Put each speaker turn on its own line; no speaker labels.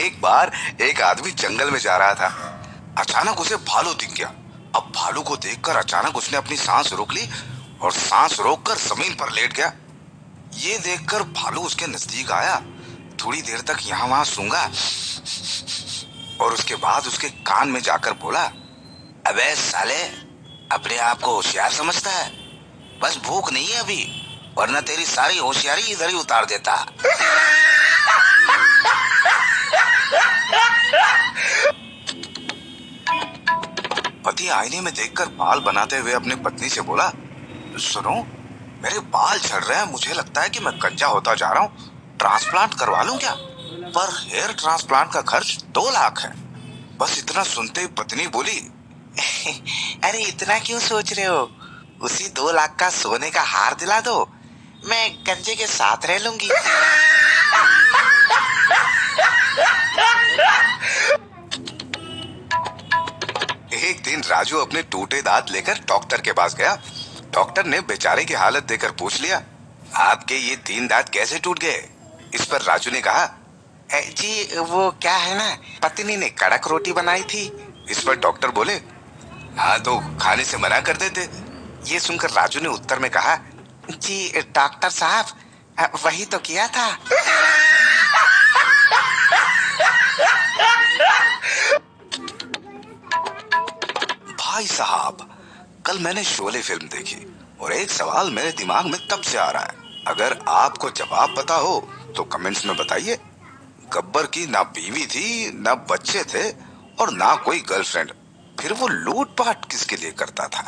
एक बार एक आदमी जंगल में जा रहा था। अचानक उसे भालू दिख गया। अब भालू को देखकर अचानक उसने अपनी सांस रोक ली और सांस रोककर ज़मीन पर लेट गया। ये देखकर भालू उसके नज़दीक आया। थोड़ी देर तक यहाँ वहाँ सूँगा और उसके बाद उसके कान में जाकर बोला, अबे साले, अपने आप को होशियार समझता है। बस भूख नहीं है अभी, वरना तेरी सारी होशियारी इधर ही उतार देता। पति आईने में देखकर बाल बनाते हुए अपनी पत्नी से बोला, सुनो, मेरे बाल झड़ रहे हैं, मुझे लगता है कि मैं गंजा होता जा रहा हूँ। ट्रांसप्लांट करवा लूँ क्या? पर हेयर ट्रांसप्लांट का खर्च दो लाख है। बस इतना सुनते ही पत्नी बोली, अरे, इतना क्यों सोच रहे हो? उसी दो लाख का सोने का हार दिला दो। मैं गंजे के साथ रह लूँगी। दिन राजू अपने टूटे दांत लेकर डॉक्टर के पास गया। डॉक्टर ने बेचारे की हालत देखकर पूछ लिया आपके ये तीन दांत कैसे टूट गए? इस पर राजू ने कहा "ए, जी वो क्या है ना पत्नी ने कड़क रोटी बनाई थी। इस पर डॉक्टर बोले हाँ तो खाने से मना कर देते। ये सुनकर राजू ने उत्तर में कहा जी डॉक्टर साहब वही तो किया था। भाई साहब, कल मैंने शोले फ़िल्म देखी और एक सवाल मेरे दिमाग में तब से आ रहा है। अगर आपको जवाब पता हो तो कमेंट्स में बताइए। गब्बर की ना बीवी थी, ना बच्चे थे और ना कोई गर्लफ्रेंड। फिर वो लूटपाट किसके लिए करता था?